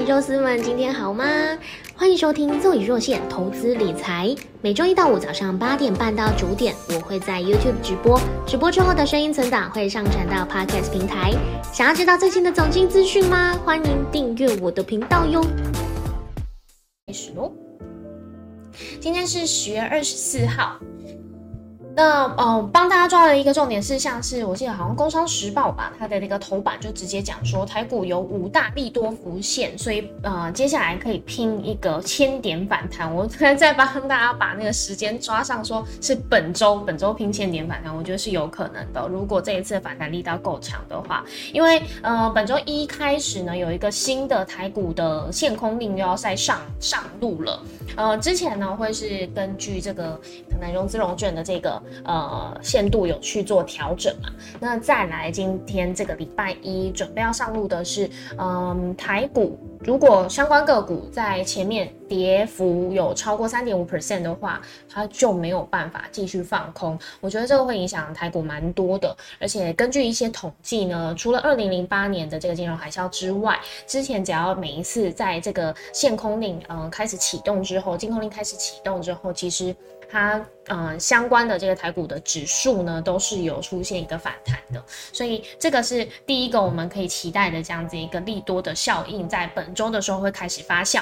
肉丝们今天好吗？欢迎收听若隐若现投资理财，每周一到五早上八点半到九点，我会在 YouTube 直播，直播之后的声音存档会上传到 Podcast 平台。想要知道最新的总金资讯吗？欢迎订阅我的频道哟。开始喽，今天是十月二十四号。那呃，帮大家抓了一个重点是，像是我记得好像《工商时报》吧，它的那个头版就直接讲说，台股有五大利多浮现，所以呃，接下来可以拼一个千点反弹。我再再帮大家把那个时间抓上，说是本周本周拼千点反弹，我觉得是有可能的。如果这一次反弹力道够强的话，因为呃，本周一开始呢，有一个新的台股的限空令又要再上上路了。呃，之前呢会是根据这个可能融资融券的这个。呃，限度有去做调整嘛？那再来，今天这个礼拜一准备要上路的是，嗯，台股如果相关个股在前面跌幅有超过三点五 percent 的话，它就没有办法继续放空。我觉得这个会影响台股蛮多的。而且根据一些统计呢，除了二零零八年的这个金融海啸之外，之前只要每一次在这个限空令嗯开始启动之后，禁空令开始启动之后，其实。它嗯相关的这个台股的指数呢，都是有出现一个反弹的，所以这个是第一个我们可以期待的这样子一个利多的效应，在本周的时候会开始发酵。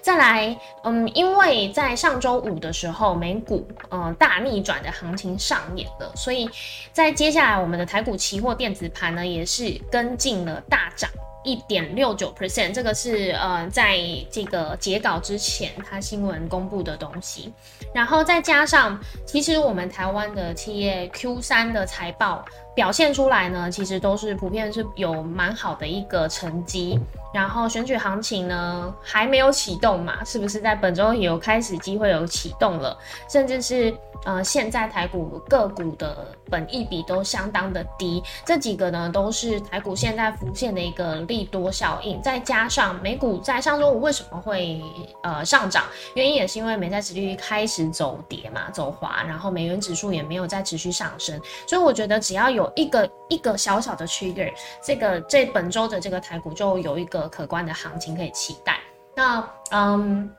再来，嗯，因为在上周五的时候，美股嗯大逆转的行情上演了，所以在接下来我们的台股期货电子盘呢，也是跟进了大涨。一点六九 percent，这个是呃，在这个截稿之前，他新闻公布的东西，然后再加上，其实我们台湾的企业 Q 三的财报表现出来呢，其实都是普遍是有蛮好的一个成绩。然后选举行情呢还没有启动嘛，是不是在本周有开始机会有启动了？甚至是呃，现在台股个股的本益比都相当的低，这几个呢都是台股现在浮现的一个利多效应。再加上美股在上周五为什么会呃上涨？原因也是因为美债殖利率开始走跌嘛，走滑，然后美元指数也没有再持续上升。所以我觉得只要有一个一个小小的 trigger，这个这本周的这个台股就有一个。可观的行情可以期待。那嗯，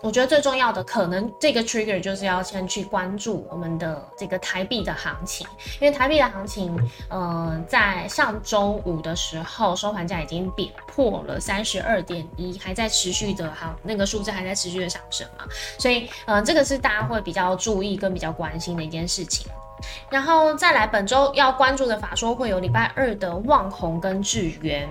我觉得最重要的可能这个 trigger 就是要先去关注我们的这个台币的行情，因为台币的行情，嗯，在上周五的时候收盘价已经跌破了三十二点一，还在持续的哈，那个数字还在持续的上升嘛，所以嗯，这个是大家会比较注意跟比较关心的一件事情。然后再来本周要关注的法说会有礼拜二的旺宏跟智源。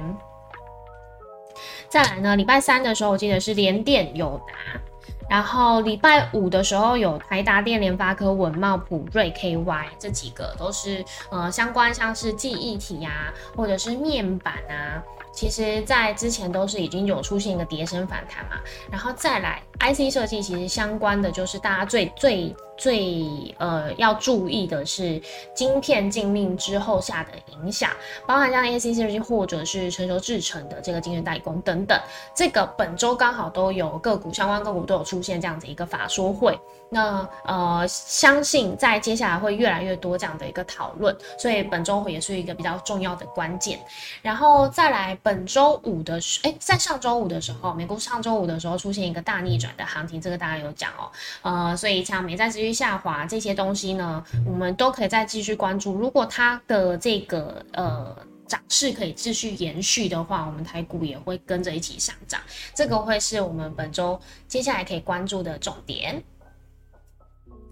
再来呢，礼拜三的时候，我记得是联电有拿，然后礼拜五的时候有台达电、联发科、文茂、普瑞、KY 这几个都是呃相关，像是记忆体啊，或者是面板啊，其实在之前都是已经有出现一个跌升反弹嘛，然后再来 IC 设计，其实相关的就是大家最最。最呃要注意的是晶片禁令之后下的影响，包含像 A C 设计或者是成熟制成的这个晶圆代工等等，这个本周刚好都有个股相关个股都有出现这样子一个法说会，那呃相信在接下来会越来越多这样的一个讨论，所以本周也是一个比较重要的关键。然后再来本周五的时，哎，在上周五的时候，美国上周五的时候出现一个大逆转的行情，这个大家有讲哦，呃，所以像美债下滑这些东西呢，我们都可以再继续关注。如果它的这个呃涨势可以继续延续的话，我们台股也会跟着一起上涨。这个会是我们本周接下来可以关注的重点。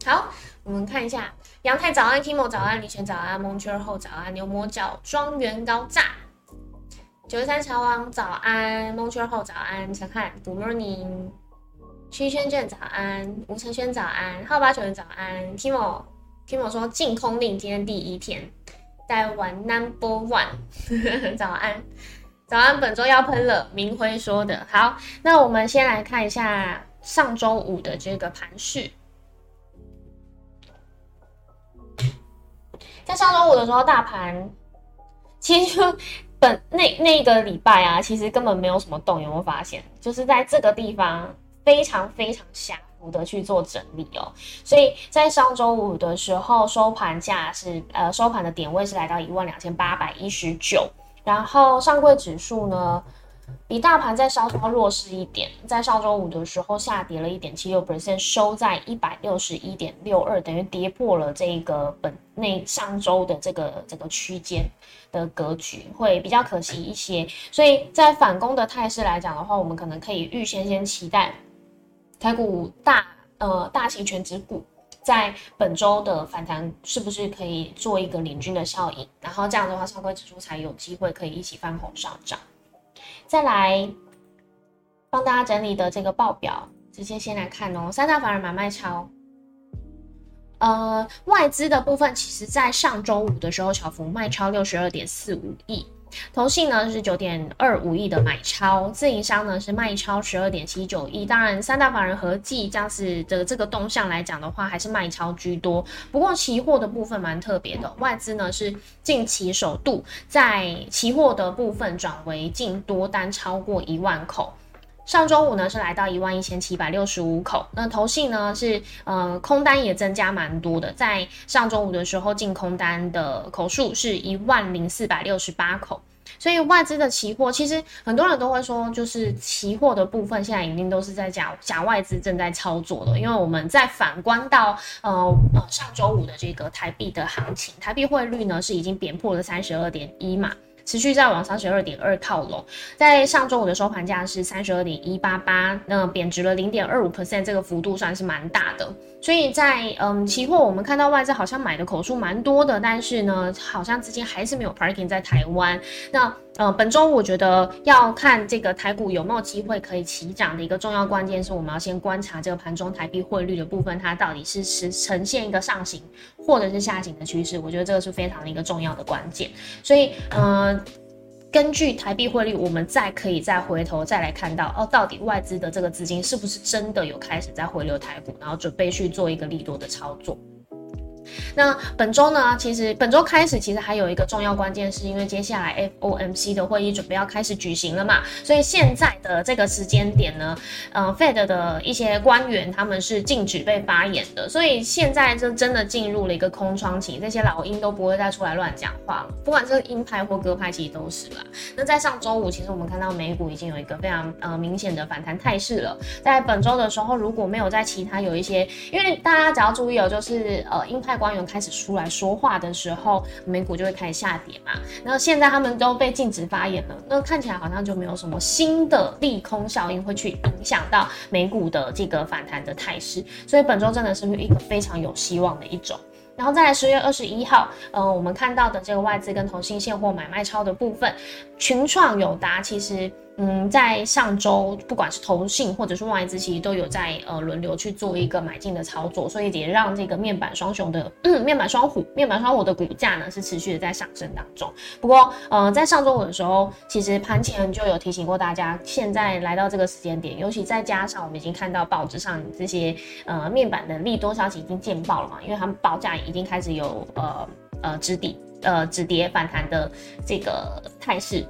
好，我们看一下，阳泰早安，Kimo 早安，李泉早安，蒙圈后早安，牛魔角庄园高炸，九十三桥王早安，蒙圈后早安，陈汉 Good morning。曲轩卷早安，吴承轩早安，浩八九人早安，Timo Timo 说净空令今天第一天，台湾 Number One 早安早安，本周要喷了，明辉说的好，那我们先来看一下上周五的这个盘势，在上周五的时候，大盘其实本那那个礼拜啊，其实根本没有什么动，有没有发现？就是在这个地方。非常非常狭幅的去做整理哦，所以在上周五的时候收盘价是呃收盘的点位是来到一万两千八百一十九，然后上柜指数呢，比大盘再稍稍弱势一点，在上周五的时候下跌了一点七六 percent，收在一百六十一点六二，等于跌破了这个本内上周的这个这个区间的格局，会比较可惜一些。所以在反攻的态势来讲的话，我们可能可以预先先期待台股大呃大型全指股在本周的反弹是不是可以做一个领军的效应，然后这样的话上柜指数才有机会可以一起翻红上涨。再来帮大家整理的这个报表，直接先来看哦。三大法人买卖超，呃，外资的部分，其实在上周五的时候，小幅卖超六十二点四五亿。同性呢是九点二五亿的买超，自营商呢是卖超十二点七九亿。当然，三大法人合计这样子的这个动向来讲的话，还是卖超居多。不过期货的部分蛮特别的，外资呢是近期首度在期货的部分转为净多单超过一万口。上周五呢是来到一万一千七百六十五口，那投信呢是呃空单也增加蛮多的，在上周五的时候净空单的口数是一万零四百六十八口，所以外资的期货其实很多人都会说，就是期货的部分现在已经都是在假假外资正在操作了，因为我们在反观到呃呃上周五的这个台币的行情，台币汇率呢是已经贬破了三十二点一嘛。持续在往三十二点二靠拢，在上周五的收盘价是三十二点一八八，那贬值了零点二五 percent，这个幅度算是蛮大的。所以在嗯期货，我们看到外资好像买的口数蛮多的，但是呢，好像资金还是没有 parking 在台湾。那呃本周我觉得要看这个台股有没有机会可以起涨的一个重要关键是我们要先观察这个盘中台币汇率的部分，它到底是是呈现一个上行或者是下行的趋势。我觉得这个是非常的一个重要的关键。所以嗯。根据台币汇率，我们再可以再回头再来看到哦，到底外资的这个资金是不是真的有开始在回流台股，然后准备去做一个利多的操作。那本周呢？其实本周开始，其实还有一个重要关键，是因为接下来 FOMC 的会议准备要开始举行了嘛，所以现在的这个时间点呢，呃，Fed 的一些官员他们是禁止被发言的，所以现在就真的进入了一个空窗期，这些老鹰都不会再出来乱讲话了，不管是鹰派或鸽派，其实都是啦。那在上周五，其实我们看到美股已经有一个非常呃明显的反弹态势了，在本周的时候，如果没有在其他有一些，因为大家只要注意哦，就是呃鹰派官员。开始出来说话的时候，美股就会开始下跌嘛。那现在他们都被禁止发言了，那看起来好像就没有什么新的利空效应会去影响到美股的这个反弹的态势。所以本周真的是一个非常有希望的一种。然后再来十月二十一号，呃，我们看到的这个外资跟投信现货买卖超的部分，群创友达其实。嗯，在上周，不管是投信或者是外资，其实都有在呃轮流去做一个买进的操作，所以也让这个面板双雄的面板双虎、面板双虎的股价呢是持续的在上升当中。不过，呃，在上周五的时候，其实盘前就有提醒过大家，现在来到这个时间点，尤其再加上我们已经看到报纸上这些呃面板的利多消息已经见报了嘛，因为他们报价已经开始有呃呃止底呃止跌反弹的这个态势。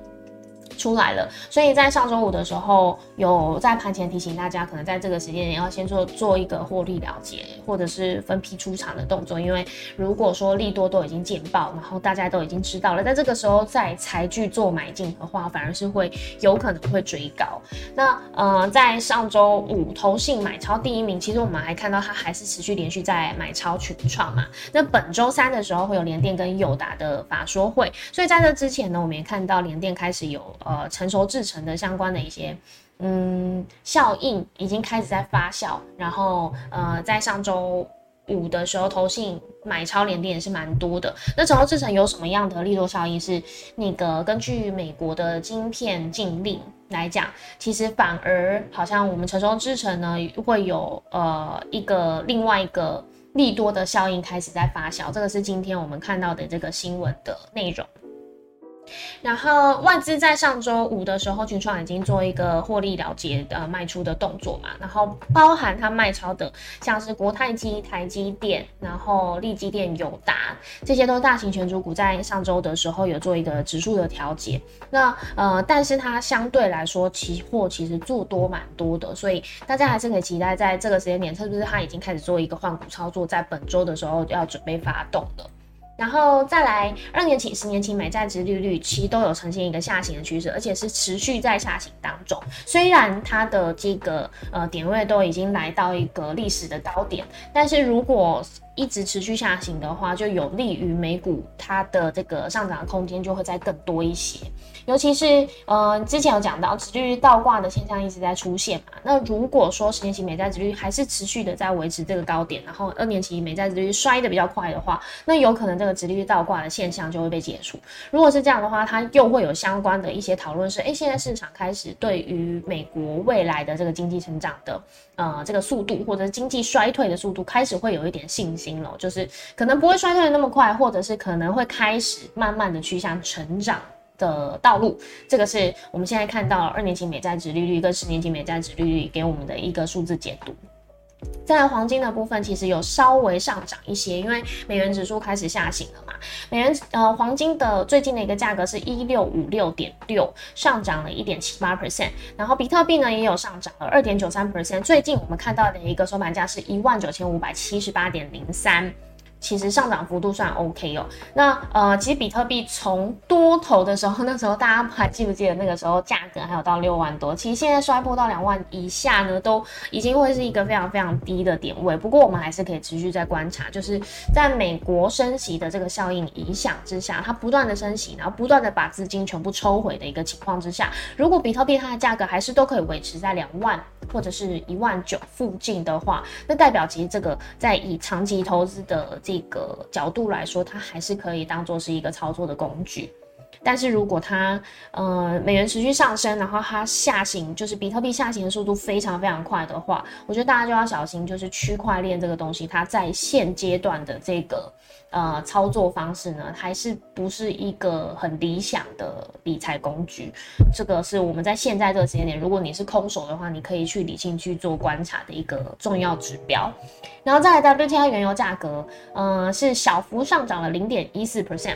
出来了，所以在上周五的时候，有在盘前提醒大家，可能在这个时间点要先做做一个获利了结，或者是分批出场的动作。因为如果说利多都已经见报，然后大家都已经知道了，在这个时候再才去做买进的话，反而是会有可能会追高。那呃，在上周五投信买超第一名，其实我们还看到它还是持续连续在买超群创嘛。那本周三的时候会有联电跟友达的法说会，所以在这之前呢，我们也看到联电开始有。呃，呃成熟制成的相关的一些嗯效应已经开始在发酵，然后呃，在上周五的时候，投信买超联电也是蛮多的。那成熟制成有什么样的利多效应？是那个根据美国的晶片禁令来讲，其实反而好像我们成熟制成呢会有呃一个另外一个利多的效应开始在发酵。这个是今天我们看到的这个新闻的内容。然后外资在上周五的时候，群创已经做一个获利了结的卖出的动作嘛，然后包含它卖超的，像是国泰基、台积电，然后利基电、友达，这些都是大型权重股，在上周的时候有做一个指数的调节。那呃，但是它相对来说，期货其实做多蛮多的，所以大家还是可以期待在这个时间点，是不是它已经开始做一个换股操作，在本周的时候要准备发动了。然后再来二年期、十年期美债值利率其实都有呈现一个下行的趋势，而且是持续在下行当中。虽然它的这个呃点位都已经来到一个历史的高点，但是如果一直持续下行的话，就有利于美股它的这个上涨的空间就会再更多一些。尤其是呃之前有讲到，殖率倒挂的现象一直在出现嘛。那如果说十年期美债殖率还是持续的在维持这个高点，然后二年期美债殖率摔的比较快的话，那有可能这个殖率倒挂的现象就会被解除。如果是这样的话，它又会有相关的一些讨论是：哎，现在市场开始对于美国未来的这个经济成长的呃这个速度，或者是经济衰退的速度，开始会有一点信心了，就是可能不会衰退的那么快，或者是可能会开始慢慢的趋向成长。的道路，这个是我们现在看到二年期美债值利率跟十年期美债值利率给我们的一个数字解读。在黄金的部分，其实有稍微上涨一些，因为美元指数开始下行了嘛。美元呃，黄金的最近的一个价格是一六五六点六，上涨了一点七八 percent。然后比特币呢也有上涨了二点九三 percent。最近我们看到的一个收盘价是一万九千五百七十八点零三。其实上涨幅度算 OK 哦。那呃，其实比特币从多头的时候，那时候大家还记不记得那个时候价格还有到六万多？其实现在摔破到两万以下呢，都已经会是一个非常非常低的点位。不过我们还是可以持续在观察，就是在美国升息的这个效应影响之下，它不断的升息，然后不断的把资金全部抽回的一个情况之下，如果比特币它的价格还是都可以维持在两万或者是一万九附近的话，那代表其实这个在以长期投资的。这个角度来说，它还是可以当做是一个操作的工具。但是如果它呃美元持续上升，然后它下行，就是比特币下行的速度非常非常快的话，我觉得大家就要小心，就是区块链这个东西，它在现阶段的这个。呃，操作方式呢，还是不是一个很理想的理财工具？这个是我们在现在这个时间点，如果你是空手的话，你可以去理性去做观察的一个重要指标。然后再来 WTI 原油价格，嗯，是小幅上涨了零点一四 percent。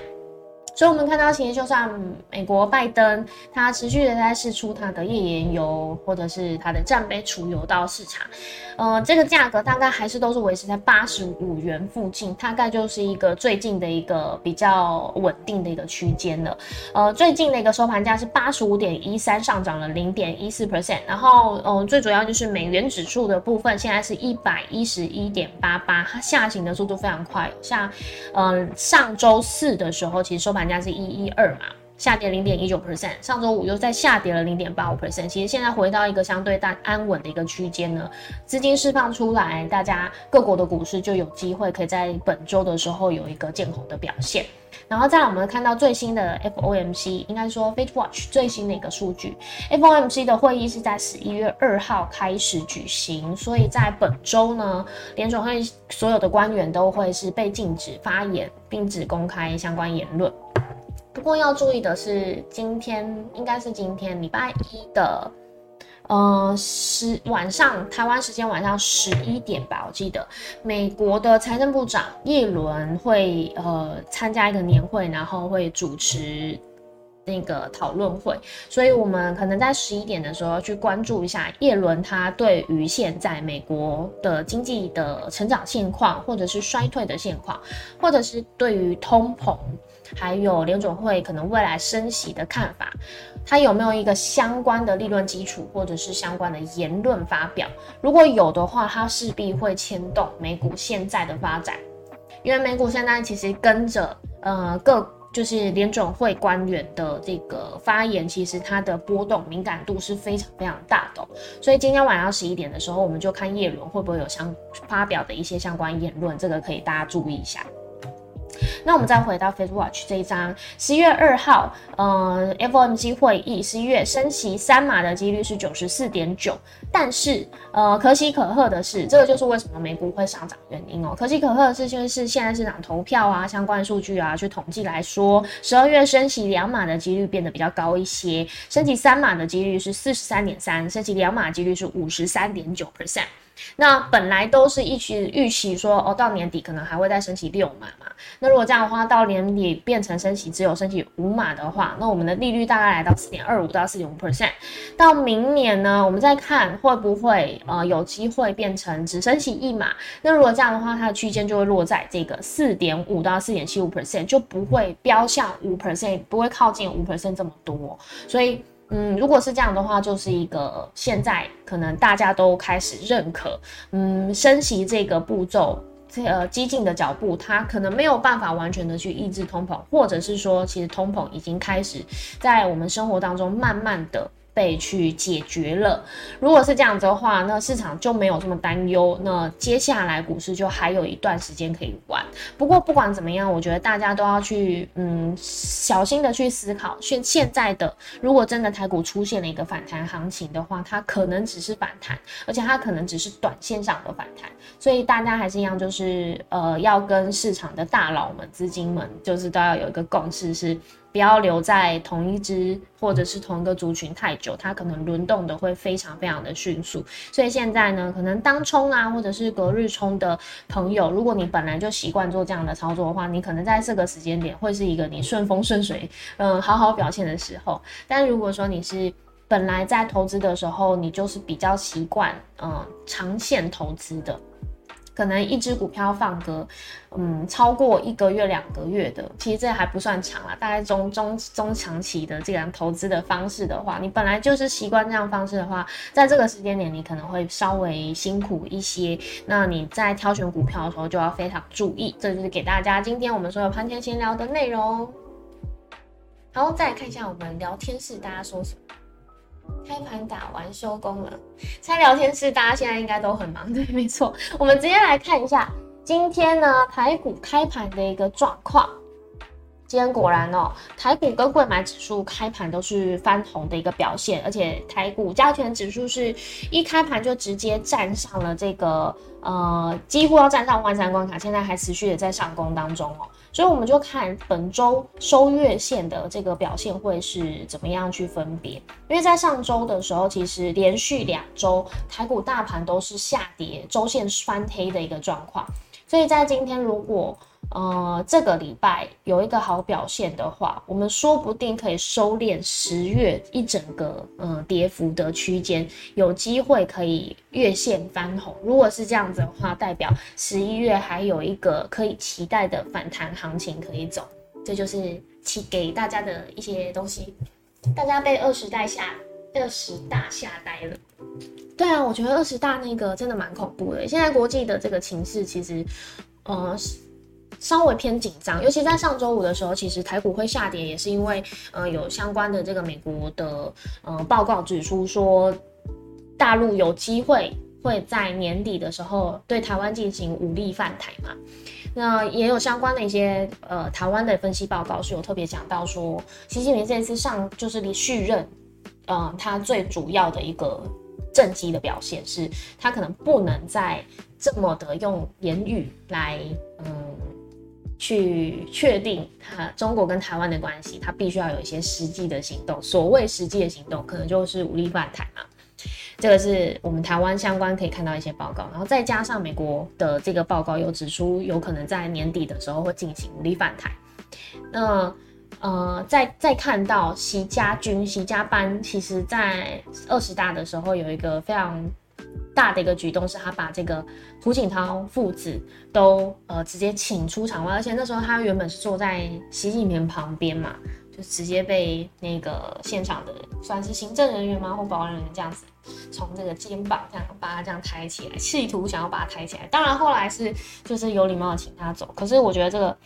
所以，我们看到，其实就算美国拜登他持续的在试出他的页岩油或者是他的战备储油到市场，呃，这个价格大概还是都是维持在八十五元附近，大概就是一个最近的一个比较稳定的一个区间了。呃，最近的一个收盘价是八十五点一三，上涨了零点一四 percent。然后，嗯，最主要就是美元指数的部分，现在是一百一十一点八八，它下行的速度非常快。像，嗯，上周四的时候，其实收盘。人家是一一二嘛，下跌零点一九 percent，上周五又再下跌了零点八五 percent，其实现在回到一个相对大安稳的一个区间呢，资金释放出来，大家各国的股市就有机会可以在本周的时候有一个见红的表现。然后再来，我们看到最新的 FOMC，应该说 Fed Watch 最新的一个数据，FOMC 的会议是在十一月二号开始举行，所以在本周呢，联总会所有的官员都会是被禁止发言，并只公开相关言论。不过要注意的是，今天应该是今天礼拜一的。呃，十晚上台湾时间晚上十一点吧，我记得美国的财政部长耶伦会呃参加一个年会，然后会主持那个讨论会，所以我们可能在十一点的时候去关注一下耶伦他对于现在美国的经济的成长现况，或者是衰退的现况，或者是对于通膨。还有联总会可能未来升息的看法，他有没有一个相关的立论基础，或者是相关的言论发表？如果有的话，它势必会牵动美股现在的发展，因为美股现在其实跟着呃各就是联准会官员的这个发言，其实它的波动敏感度是非常非常大的。所以今天晚上十一点的时候，我们就看叶伦会不会有相发表的一些相关言论，这个可以大家注意一下。那我们再回到 Face Watch 这一张，十一月二号，嗯，FOMC 会议，十一月升息三码的几率是九十四点九，但是，呃，可喜可贺的是，这个就是为什么美股会上涨原因哦。可喜可贺的是，就是现在市场投票啊，相关数据啊，去统计来说，十二月升息两码的几率变得比较高一些，升息三码的几率是四十三点三，升息两码几率是五十三点九 percent。那本来都是一起预期说，哦，到年底可能还会再升起六码嘛。那如果这样的话，到年底变成升息只有升起五码的话，那我们的利率大概来到四点二五到四点五 percent。到明年呢，我们再看会不会呃有机会变成只升起一码。那如果这样的话，它的区间就会落在这个四点五到四点七五 percent，就不会飙向五 percent，不会靠近五 percent 这么多。所以。嗯，如果是这样的话，就是一个现在可能大家都开始认可，嗯，升息这个步骤，这呃激进的脚步，它可能没有办法完全的去抑制通膨，或者是说，其实通膨已经开始在我们生活当中慢慢的。被去解决了。如果是这样子的话，那市场就没有这么担忧。那接下来股市就还有一段时间可以玩。不过不管怎么样，我觉得大家都要去嗯小心的去思考。现现在的如果真的台股出现了一个反弹行情的话，它可能只是反弹，而且它可能只是短线上的反弹。所以大家还是一样，就是呃要跟市场的大佬们、资金们，就是都要有一个共识是。不要留在同一只或者是同一个族群太久，它可能轮动的会非常非常的迅速。所以现在呢，可能当冲啊，或者是隔日冲的朋友，如果你本来就习惯做这样的操作的话，你可能在这个时间点会是一个你顺风顺水，嗯，好好表现的时候。但如果说你是本来在投资的时候，你就是比较习惯嗯长线投资的。可能一只股票放个，嗯，超过一个月、两个月的，其实这还不算长啦。大概中中中长期的这样投资的方式的话，你本来就是习惯这样方式的话，在这个时间点你可能会稍微辛苦一些。那你在挑选股票的时候就要非常注意。这就是给大家今天我们所有盘前闲聊的内容。好，再来看一下我们聊天室大家说什么。开盘打完收工了，猜聊天室大家现在应该都很忙，对，没错。我们直接来看一下今天呢台股开盘的一个状况。今天果然哦，台股跟贵买指数开盘都是翻红的一个表现，而且台股加权指数是一开盘就直接站上了这个呃，几乎要站上万三关卡，现在还持续的在上攻当中哦。所以我们就看本周收月线的这个表现会是怎么样去分别，因为在上周的时候，其实连续两周台股大盘都是下跌，周线翻黑的一个状况，所以在今天如果。呃，这个礼拜有一个好表现的话，我们说不定可以收敛十月一整个呃跌幅的区间，有机会可以月线翻红。如果是这样子的话，代表十一月还有一个可以期待的反弹行情可以走。这就是期给大家的一些东西。大家被二十代吓，二十大吓呆了。对啊，我觉得二十大那个真的蛮恐怖的。现在国际的这个情势其实，呃。稍微偏紧张，尤其在上周五的时候，其实台股会下跌，也是因为呃有相关的这个美国的呃报告指出说，大陆有机会会在年底的时候对台湾进行武力犯台嘛。那也有相关的一些呃台湾的分析报告是有特别讲到说，习近平这次上就是离续任，嗯，他最主要的一个政绩的表现是，他可能不能再这么的用言语来嗯。去确定他中国跟台湾的关系，他必须要有一些实际的行动。所谓实际的行动，可能就是武力犯台嘛。这个是我们台湾相关可以看到一些报告，然后再加上美国的这个报告又指出，有可能在年底的时候会进行武力犯台。那呃，再再看到习家军、习家班，其实在二十大的时候有一个非常。大的一个举动是他把这个胡锦涛父子都呃直接请出场外，而且那时候他原本是坐在习近平旁边嘛，就直接被那个现场的算是行政人员吗或保安人员这样子从这个肩膀这样把他这样抬起来，企图想要把他抬起来。当然后来是就是有礼貌的请他走，可是我觉得这个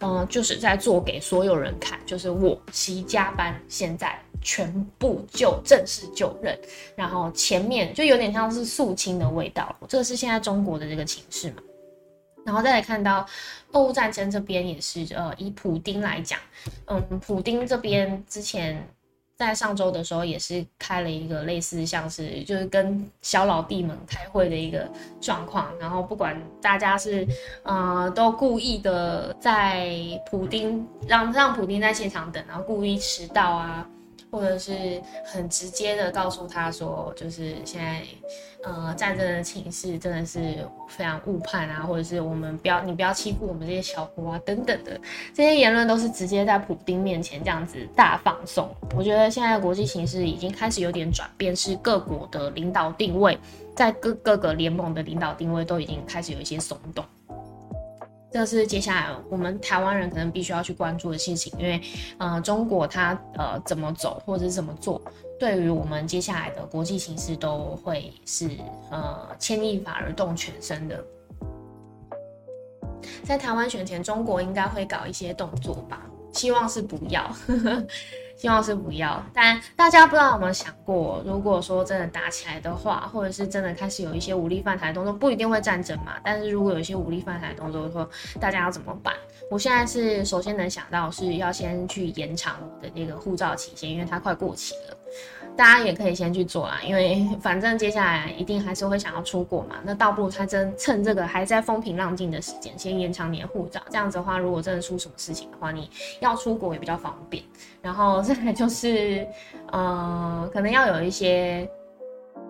嗯就是在做给所有人看，就是我习加班现在。全部就正式就任，然后前面就有点像是肃清的味道。这个是现在中国的这个情势嘛？然后再来看到俄乌战争这边也是，呃，以普丁来讲，嗯，普丁这边之前在上周的时候也是开了一个类似像是就是跟小老弟们开会的一个状况。然后不管大家是呃都故意的在普丁让让普丁在现场等，然后故意迟到啊。或者是很直接的告诉他说，就是现在，呃，战争的情势真的是非常误判啊，或者是我们不要你不要欺负我们这些小国啊，等等的这些言论都是直接在普丁面前这样子大放送。我觉得现在国际形势已经开始有点转变，是各国的领导定位，在各各个联盟的领导定位都已经开始有一些松动。这是接下来我们台湾人可能必须要去关注的事情，因为，呃，中国它呃怎么走或者是怎么做，对于我们接下来的国际形势都会是呃牵一发而动全身的。在台湾选前，中国应该会搞一些动作吧？希望是不要。希望是不要，但大家不知道有没有想过，如果说真的打起来的话，或者是真的开始有一些武力犯台动作，不一定会战争嘛。但是如果有一些武力犯台动作，说大家要怎么办？我现在是首先能想到是要先去延长我的那个护照期限，因为它快过期了。大家也可以先去做啦，因为 反正接下来一定还是会想要出国嘛。那倒不如他真趁这个还在风平浪静的时间，先延长你的护照。这样子的话，如果真的出什么事情的话，你要出国也比较方便。然后再来就是，呃，可能要有一些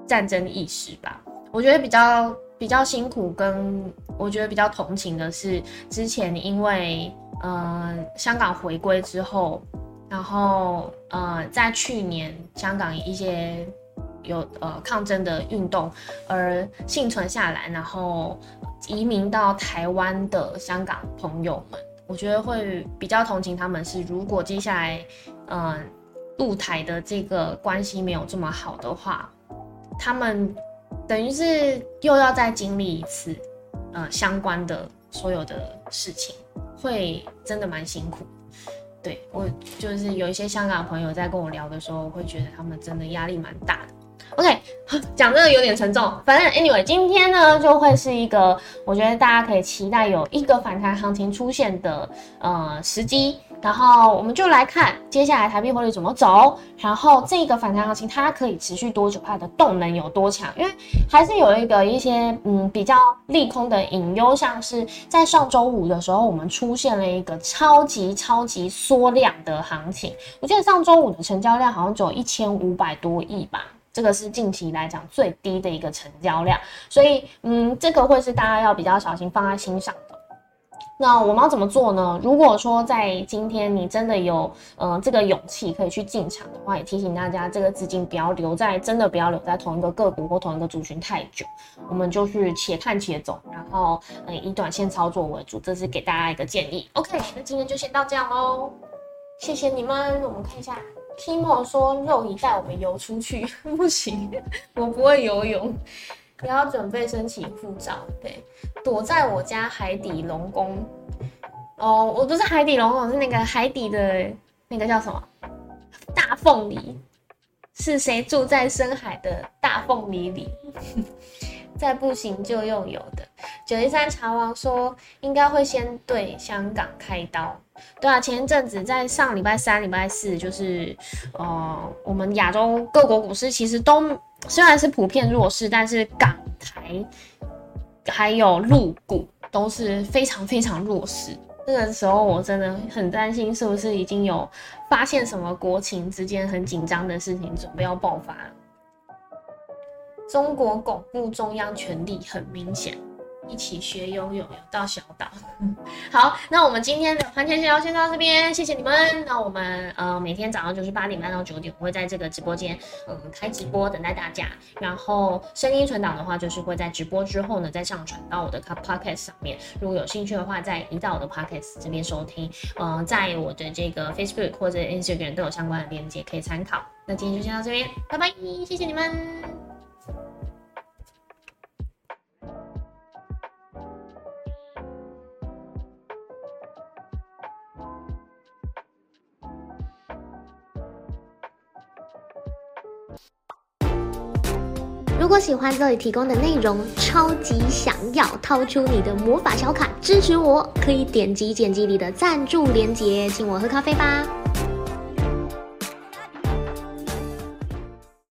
战争意识吧。我觉得比较比较辛苦，跟我觉得比较同情的是，之前因为呃香港回归之后。然后，呃，在去年香港一些有呃抗争的运动而幸存下来，然后移民到台湾的香港朋友们，我觉得会比较同情他们。是如果接下来，嗯，陆台的这个关系没有这么好的话，他们等于是又要再经历一次，呃，相关的所有的事情，会真的蛮辛苦。对我就是有一些香港朋友在跟我聊的时候，我会觉得他们真的压力蛮大的。OK，讲这个有点沉重，反正 Anyway，今天呢就会是一个我觉得大家可以期待有一个反弹行情出现的呃时机。然后我们就来看接下来台币汇率怎么走，然后这个反弹行情它可以持续多久，它的动能有多强？因为还是有一个一些嗯比较利空的隐忧，像是在上周五的时候，我们出现了一个超级超级缩量的行情。我记得上周五的成交量好像只有一千五百多亿吧，这个是近期来讲最低的一个成交量，所以嗯这个会是大家要比较小心放在心上。那我们要怎么做呢？如果说在今天你真的有呃这个勇气可以去进场的话，也提醒大家，这个资金不要留在真的不要留在同一个个股或同一个族群太久，我们就是且看且走，然后呃以短线操作为主，这是给大家一个建议。OK，那今天就先到这样喽，谢谢你们。我们看一下，Timo 说肉姨带我们游出去，不行，我不会游泳。不要准备申请护照，对，躲在我家海底龙宫。哦，我不是海底龙宫，是那个海底的那个叫什么大凤梨？是谁住在深海的大凤梨里？再不行就用有的。九一三茶王说，应该会先对香港开刀。对啊，前一阵子在上礼拜三、礼拜四，就是呃，我们亚洲各国股市其实都虽然是普遍弱势，但是港台还有陆股都是非常非常弱势。那个时候我真的很担心，是不是已经有发现什么国情之间很紧张的事情准备要爆发？中国巩固中央权力很明显。一起学游泳，游到小岛。好，那我们今天的盘前聊先到这边，谢谢你们。那我们呃每天早上就是八点半到九点，我会在这个直播间嗯开直播等待大家。然后声音存档的话，就是会在直播之后呢再上传到我的 podcast 上面。如果有兴趣的话，在移到我的 podcast 这边收听。呃，在我的这个 Facebook 或者 Instagram 都有相关的链接可以参考。那今天就先到这边，拜拜，谢谢你们。果喜欢这里提供的内容，超级想要掏出你的魔法小卡支持我，可以点击剪辑里的赞助链接，请我喝咖啡吧。